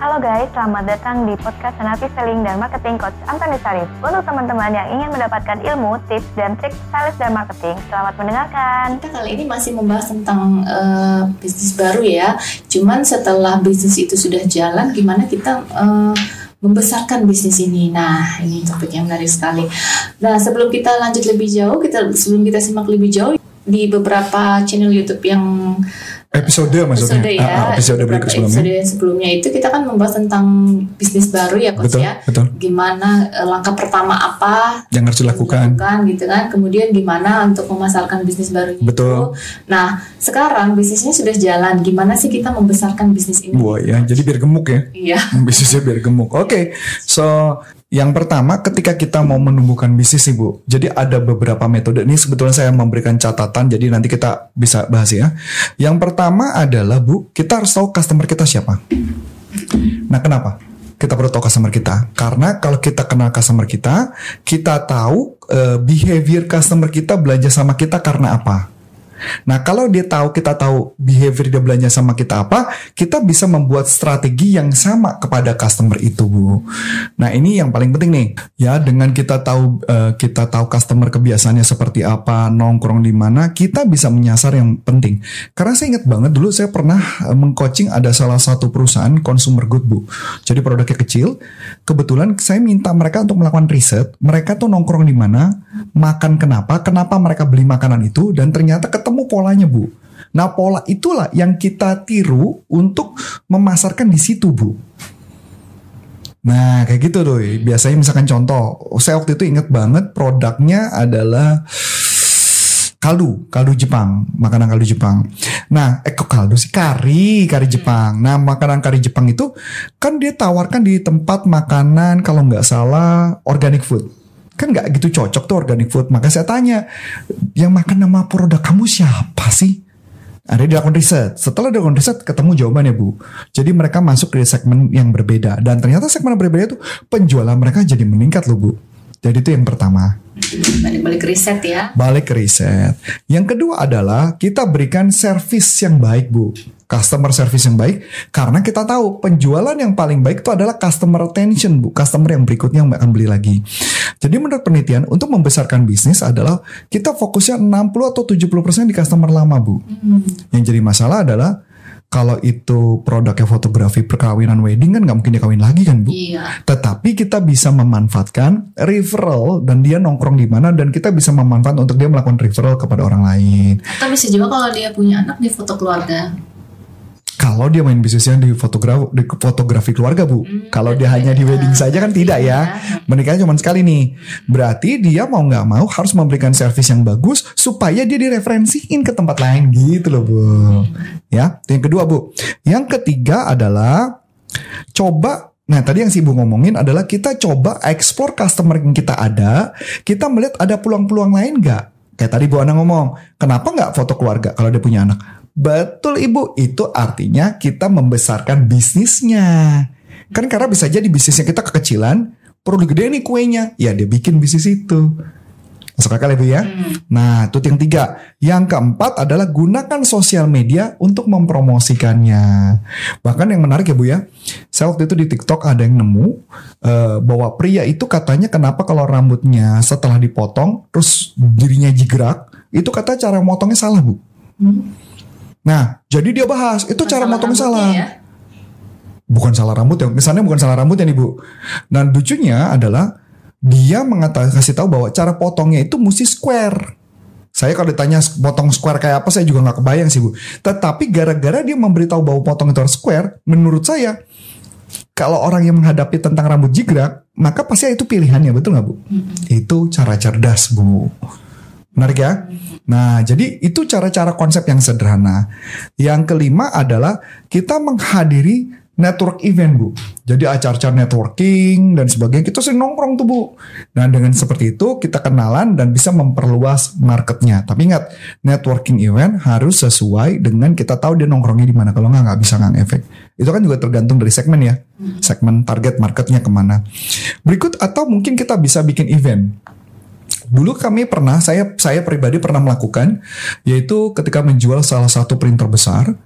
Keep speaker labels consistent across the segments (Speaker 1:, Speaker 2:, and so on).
Speaker 1: Halo guys, selamat datang di podcast Senapi Selling dan Marketing Coach Antoni Sarif. Untuk teman-teman yang ingin mendapatkan ilmu, tips, dan trik sales dan marketing, selamat mendengarkan.
Speaker 2: Kita kali ini masih membahas tentang uh, bisnis baru ya. Cuman setelah bisnis itu sudah jalan, gimana kita uh, membesarkan bisnis ini. Nah, ini topik yang menarik sekali. Nah, sebelum kita lanjut lebih jauh, kita sebelum kita simak lebih jauh di beberapa channel YouTube yang
Speaker 3: episode maksudnya?
Speaker 2: Episode ya.
Speaker 3: ah, episode berikut sebelumnya.
Speaker 2: episode sebelumnya. Itu kita kan membahas tentang bisnis baru ya coach
Speaker 3: betul,
Speaker 2: ya.
Speaker 3: betul.
Speaker 2: gimana uh, langkah pertama apa
Speaker 3: yang harus dilakukan.
Speaker 2: gitu kan. Kemudian gimana untuk memasarkan bisnis baru
Speaker 3: betul.
Speaker 2: Itu. nah sekarang bisnisnya sudah jalan. Gimana sih kita membesarkan bisnis ini?
Speaker 3: Wah ya. Jadi biar gemuk ya.
Speaker 2: Iya.
Speaker 3: Bisnisnya biar gemuk. Oke. Okay. so yang pertama ketika kita mau menumbuhkan bisnis ibu, jadi ada beberapa metode. Ini sebetulnya saya memberikan catatan, jadi nanti kita bisa bahas ya. Yang pertama adalah bu, kita harus tahu customer kita siapa. Nah kenapa? Kita perlu tahu customer kita, karena kalau kita kenal customer kita, kita tahu uh, behavior customer kita belanja sama kita karena apa. Nah, kalau dia tahu kita tahu behavior dia belanja sama kita apa, kita bisa membuat strategi yang sama kepada customer itu, Bu. Nah, ini yang paling penting nih. Ya, dengan kita tahu uh, kita tahu customer kebiasaannya seperti apa, nongkrong di mana, kita bisa menyasar yang penting. Karena saya ingat banget dulu saya pernah uh, mengcoaching ada salah satu perusahaan consumer good, Bu. Jadi produknya kecil. Kebetulan saya minta mereka untuk melakukan riset, mereka tuh nongkrong di mana, makan kenapa, kenapa mereka beli makanan itu dan ternyata ketemu ketemu polanya Bu. Nah pola itulah yang kita tiru untuk memasarkan di situ Bu. Nah kayak gitu tuh. Biasanya misalkan contoh, saya waktu itu inget banget produknya adalah kaldu, kaldu Jepang, makanan kaldu Jepang. Nah, eh kok kaldu sih? Kari, kari Jepang. Nah, makanan kari Jepang itu kan dia tawarkan di tempat makanan kalau nggak salah organic food kan nggak gitu cocok tuh organic food. Maka saya tanya, yang makan nama produk kamu siapa sih? Ada dilakukan riset. Setelah dilakukan riset, ketemu jawabannya Bu. Jadi mereka masuk ke segmen yang berbeda. Dan ternyata segmen yang berbeda itu penjualan mereka jadi meningkat loh Bu. Jadi itu yang pertama.
Speaker 2: Balik-balik riset ya.
Speaker 3: Balik ke riset. Yang kedua adalah kita berikan service yang baik Bu customer service yang baik karena kita tahu penjualan yang paling baik itu adalah customer retention bu customer yang berikutnya yang akan beli lagi jadi menurut penelitian untuk membesarkan bisnis adalah kita fokusnya 60 atau 70% di customer lama bu hmm. yang jadi masalah adalah kalau itu produknya fotografi perkawinan wedding kan nggak mungkin dia kawin lagi kan bu.
Speaker 2: Iya.
Speaker 3: Tetapi kita bisa memanfaatkan referral dan dia nongkrong di mana dan kita bisa memanfaatkan untuk dia melakukan referral kepada orang lain.
Speaker 2: Atau bisa juga kalau dia punya anak di foto keluarga
Speaker 3: kalau dia main bisnisnya di fotografi di fotografi keluarga bu hmm, kalau dia hanya di wedding saja kan tidak ya iya. menikahnya cuma sekali nih berarti dia mau nggak mau harus memberikan servis yang bagus supaya dia direferensiin ke tempat lain gitu loh bu ya yang kedua bu yang ketiga adalah coba Nah tadi yang si Ibu ngomongin adalah kita coba explore customer yang kita ada, kita melihat ada peluang-peluang lain nggak? Kayak tadi Bu Ana ngomong, kenapa nggak foto keluarga kalau dia punya anak? Betul Ibu, itu artinya kita membesarkan bisnisnya. Kan karena bisa jadi bisnisnya kita kekecilan, perlu gede nih kuenya. Ya dia bikin bisnis itu. Masuk akal Ibu ya? Hmm. Nah itu yang tiga. Yang keempat adalah gunakan sosial media untuk mempromosikannya. Bahkan yang menarik ya Bu ya, saya waktu itu di TikTok ada yang nemu uh, bahwa pria itu katanya kenapa kalau rambutnya setelah dipotong terus dirinya jigrak, itu kata cara motongnya salah Bu. Hmm Nah, jadi dia bahas itu cara motong salah. Ya? Bukan salah rambut ya, misalnya bukan salah rambut ya nih Bu. Dan lucunya adalah dia mengatakan kasih tahu bahwa cara potongnya itu mesti square. Saya kalau ditanya potong square kayak apa saya juga nggak kebayang sih Bu. Tetapi gara-gara dia memberitahu bahwa potong itu harus square, menurut saya kalau orang yang menghadapi tentang rambut jigrak, maka pasti itu pilihannya, betul nggak Bu? Mm -hmm. Itu cara cerdas Bu. Menarik ya? Nah, jadi itu cara-cara konsep yang sederhana. Yang kelima adalah kita menghadiri network event, Bu. Jadi acara-acara networking dan sebagainya kita sering nongkrong tuh, Bu. Nah, dengan seperti itu kita kenalan dan bisa memperluas marketnya. Tapi ingat, networking event harus sesuai dengan kita tahu dia nongkrongnya di mana. Kalau nggak, nggak bisa ngang efek. Itu kan juga tergantung dari segmen ya. Segmen target marketnya ke mana. Berikut atau mungkin kita bisa bikin event Dulu kami pernah, saya saya pribadi pernah melakukan, yaitu ketika menjual salah satu printer besar,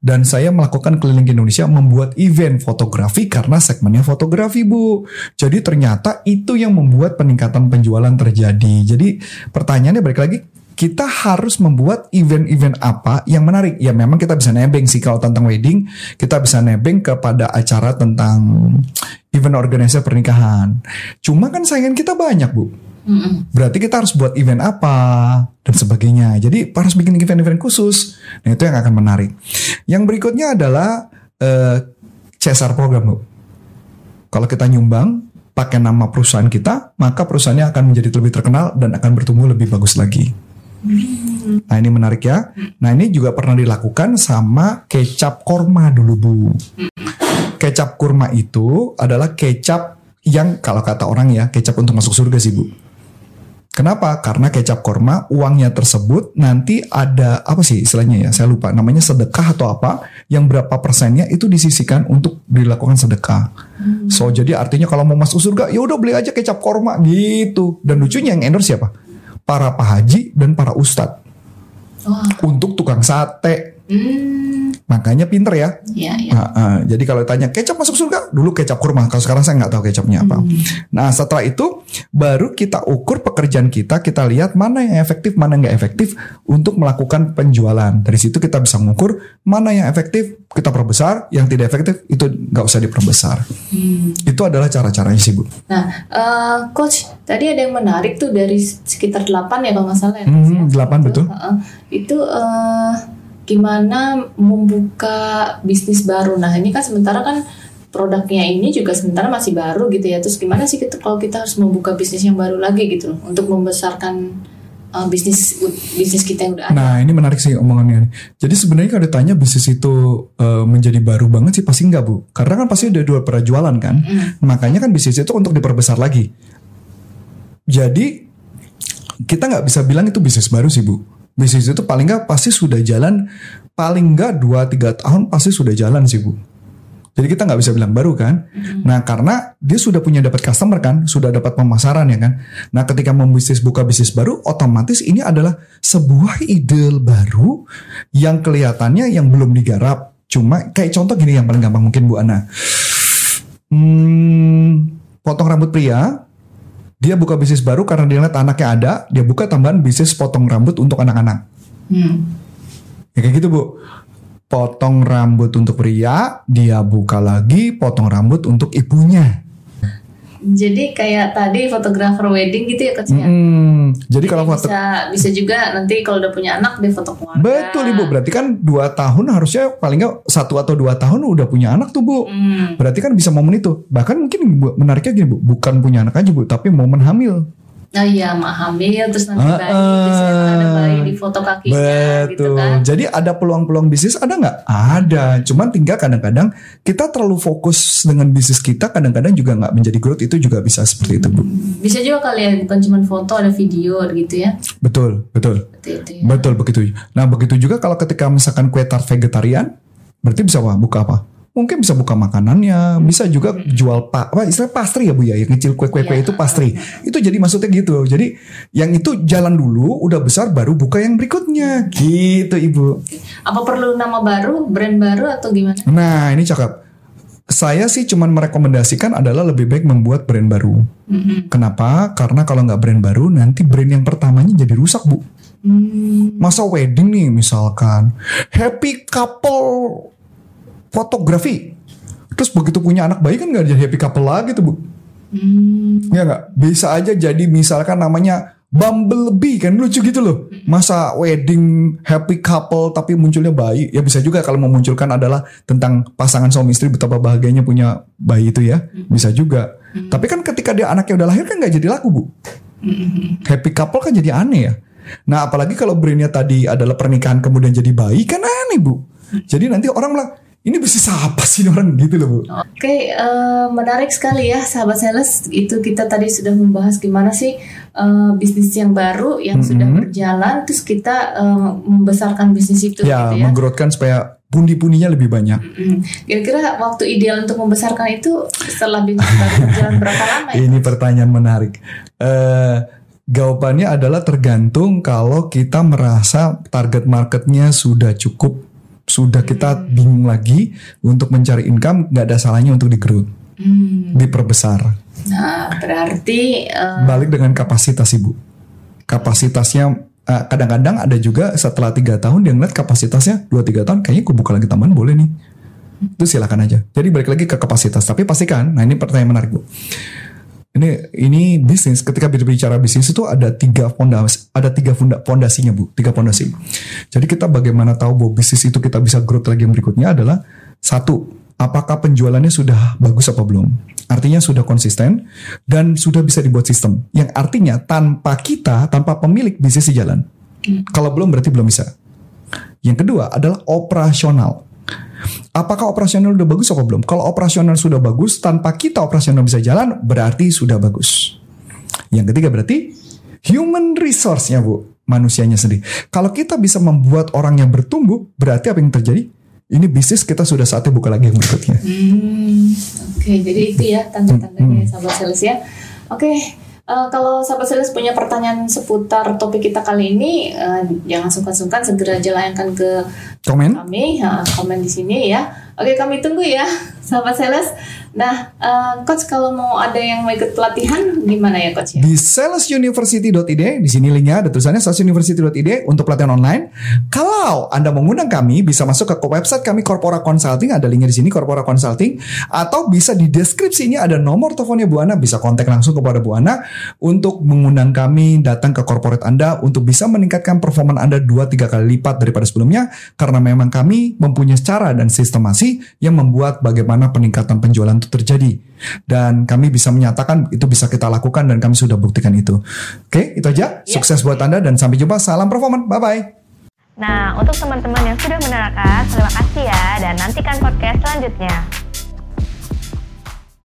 Speaker 3: dan saya melakukan keliling Indonesia membuat event fotografi karena segmennya fotografi Bu. Jadi ternyata itu yang membuat peningkatan penjualan terjadi. Jadi pertanyaannya balik lagi kita harus membuat event-event apa yang menarik. Ya memang kita bisa nebeng sih kalau tentang wedding, kita bisa nebeng kepada acara tentang event organizer pernikahan. Cuma kan saingan kita banyak bu. Berarti kita harus buat event apa dan sebagainya. Jadi harus bikin event-event khusus. Nah itu yang akan menarik. Yang berikutnya adalah uh, CSR program bu. Kalau kita nyumbang pakai nama perusahaan kita, maka perusahaannya akan menjadi lebih terkenal dan akan bertumbuh lebih bagus lagi. Nah ini menarik ya. Nah ini juga pernah dilakukan sama kecap korma dulu bu. Kecap kurma itu adalah kecap yang kalau kata orang ya kecap untuk masuk surga sih bu. Kenapa? Karena kecap korma uangnya tersebut nanti ada apa sih istilahnya ya? Saya lupa namanya sedekah atau apa yang berapa persennya itu disisikan untuk dilakukan sedekah. Hmm. So jadi artinya kalau mau masuk surga ya udah beli aja kecap korma gitu. Dan lucunya yang endorse siapa? para pak haji dan para ustadz oh. untuk tukang sate. Hmm. Makanya pinter ya.
Speaker 2: Iya, iya.
Speaker 3: Nah, uh, jadi kalau tanya kecap masuk surga, dulu kecap kurma. Kalau sekarang saya nggak tahu kecapnya apa. Hmm. Nah setelah itu baru kita ukur pekerjaan kita, kita lihat mana yang efektif, mana yang nggak efektif untuk melakukan penjualan. Dari situ kita bisa mengukur mana yang efektif kita perbesar, yang tidak efektif itu nggak usah diperbesar. Hmm. Itu adalah cara-caranya sih bu.
Speaker 2: Nah, uh, coach tadi ada yang menarik tuh dari sekitar 8 ya kalau nggak salah ya.
Speaker 3: Hmm, 8 itu, betul.
Speaker 2: Uh, itu uh, gimana membuka bisnis baru. Nah ini kan sementara kan produknya ini juga sementara masih baru gitu ya. Terus gimana sih kita kalau kita harus membuka bisnis yang baru lagi gitu loh untuk membesarkan uh, bisnis bisnis kita yang udah ada.
Speaker 3: Nah ini menarik sih omongannya. Jadi sebenarnya kalau ditanya bisnis itu uh, menjadi baru banget sih pasti enggak bu. Karena kan pasti udah dua pernah jualan kan. Mm. Makanya kan bisnis itu untuk diperbesar lagi. Jadi kita nggak bisa bilang itu bisnis baru sih bu bisnis itu paling nggak pasti sudah jalan paling nggak 2-3 tahun pasti sudah jalan sih bu jadi kita nggak bisa bilang baru kan. Hmm. Nah karena dia sudah punya dapat customer kan, sudah dapat pemasaran ya kan. Nah ketika membisnis buka bisnis baru, otomatis ini adalah sebuah ide baru yang kelihatannya yang belum digarap. Cuma kayak contoh gini yang paling gampang mungkin Bu Ana. Hmm, potong rambut pria dia buka bisnis baru karena dia lihat anaknya ada, dia buka tambahan bisnis potong rambut untuk anak-anak. Hmm. Ya kayak gitu bu. Potong rambut untuk pria, dia buka lagi potong rambut untuk ibunya.
Speaker 2: Jadi kayak tadi fotografer wedding gitu ya ya?
Speaker 3: Hmm, jadi, jadi kalau foto
Speaker 2: bisa bisa juga nanti kalau udah punya anak dia foto keluarga.
Speaker 3: Betul ibu, berarti kan dua tahun harusnya paling nggak satu atau dua tahun udah punya anak tuh bu. Hmm. Berarti kan bisa momen itu. Bahkan mungkin menariknya gini bu, bukan punya anak aja bu, tapi momen hamil.
Speaker 2: Oh iya, mak hamil terus nanti uh, bayi, uh, ada bayi di foto kakinya gitu betul. gitu kan.
Speaker 3: Jadi ada peluang-peluang bisnis ada nggak? Ada. Cuman tinggal kadang-kadang kita terlalu fokus dengan bisnis kita, kadang-kadang juga nggak menjadi growth itu juga bisa seperti itu bu.
Speaker 2: Bisa juga kali ya, bukan cuma foto ada video gitu ya.
Speaker 3: Betul, betul. Betul, ya. betul begitu. Nah begitu juga kalau ketika misalkan kue tart vegetarian, berarti bisa apa? Buka apa? Mungkin bisa buka makanannya, bisa juga jual pak apa istilah pastry ya Bu ya, yang kecil kue-kue-kue itu pastry. Itu jadi maksudnya gitu. Jadi yang itu jalan dulu, udah besar baru buka yang berikutnya. Gitu Ibu.
Speaker 2: Apa perlu nama baru, brand baru atau gimana?
Speaker 3: Nah, ini cakep. Saya sih cuman merekomendasikan adalah lebih baik membuat brand baru. Mm-hmm. Kenapa? Karena kalau nggak brand baru, nanti brand yang pertamanya jadi rusak, Bu. Mm. Masa wedding nih misalkan, happy couple fotografi. Terus begitu punya anak bayi kan gak jadi happy couple lagi tuh bu. Hmm. Ya nggak bisa aja jadi misalkan namanya Bumblebee kan lucu gitu loh. Masa wedding happy couple tapi munculnya bayi. Ya bisa juga kalau memunculkan adalah tentang pasangan suami istri betapa bahagianya punya bayi itu ya. Hmm. Bisa juga. Hmm. Tapi kan ketika dia anaknya udah lahir kan nggak jadi laku bu. Hmm. Happy couple kan jadi aneh ya. Nah apalagi kalau brandnya tadi adalah pernikahan kemudian jadi bayi kan aneh bu. Jadi nanti orang bilang ini bisnis apa sih orang gitu loh bu?
Speaker 2: Oke, okay, uh, eh, menarik sekali ya sahabat sales. Itu kita tadi sudah membahas gimana sih uh, bisnis yang baru yang mm -hmm. sudah berjalan, terus kita uh, membesarkan bisnis itu.
Speaker 3: Ya, gitu ya. menggrowthkan supaya pundi-pundinya lebih banyak.
Speaker 2: Kira-kira waktu ideal untuk membesarkan itu setelah bisnis baru berjalan berapa lama?
Speaker 3: Ya? Ini pertanyaan menarik. Uh, Jawabannya adalah tergantung kalau kita merasa target marketnya sudah cukup Sudah kita bingung lagi untuk mencari income, nggak ada salahnya untuk di growth,
Speaker 2: Hmm.
Speaker 3: diperbesar.
Speaker 2: Nah, berarti eh,
Speaker 3: Balik dengan kapasitas ibu. Kapasitasnya eh, kadang-kadang ada juga setelah tiga tahun dia ngeliat kapasitasnya dua tiga tahun kayaknya gue buka lagi tambahan boleh nih. Itu silakan aja. Jadi balik lagi ke kapasitas. Tapi pastikan, nah ini pertanyaan menarik bu. Ini ini bisnis. Ketika berbicara bisnis itu ada tiga fondasi, ada tiga funda, fondasinya bu, tiga fondasi. Jadi kita bagaimana tahu bahwa bisnis itu kita bisa growth lagi yang berikutnya adalah satu, apakah penjualannya sudah bagus apa belum? Artinya sudah konsisten dan sudah bisa dibuat sistem. Yang artinya tanpa kita, tanpa pemilik bisnis di jalan. Kalau belum berarti belum bisa. Yang kedua adalah operasional. Apakah operasional udah bagus apa belum? Kalau operasional sudah bagus, tanpa kita operasional bisa jalan, berarti sudah bagus. Yang ketiga berarti human resource-nya bu, manusianya sendiri. Kalau kita bisa membuat orang yang bertumbuh, berarti apa yang terjadi? Ini bisnis kita sudah saatnya buka lagi yang berikutnya.
Speaker 2: Hmm, oke, jadi itu ya tanda-tandanya sahabat sales ya. Oke, eh, kalau sahabat sales punya pertanyaan seputar topik kita kali ini, eh, jangan sungkan-sungkan segera aja ke
Speaker 3: Komen?
Speaker 2: kami, ha, komen di sini ya. Oke, kami tunggu ya, sahabat sales. Nah, eh, coach kalau mau ada yang mau ikut pelatihan, gimana ya coach ya?
Speaker 3: Di salesuniversity.id, di sini linknya ada tulisannya salesuniversity.id untuk pelatihan online. Kalau Anda mengundang kami, bisa masuk ke website kami Corpora Consulting, ada linknya di sini Corpora Consulting, atau bisa di deskripsinya ada nomor teleponnya Bu Ana, bisa kontak langsung kepada Bu Ana untuk mengundang kami datang ke corporate Anda untuk bisa meningkatkan performa Anda 2-3 kali lipat daripada sebelumnya, karena memang kami mempunyai cara dan sistemasi yang membuat bagaimana peningkatan penjualan itu terjadi. Dan kami bisa menyatakan itu bisa kita lakukan dan kami sudah buktikan itu. Oke, itu aja. Sukses buat Anda dan sampai jumpa. Salam performan. Bye-bye.
Speaker 1: Nah, untuk teman-teman yang sudah menerangkan, terima kasih ya dan nantikan podcast selanjutnya.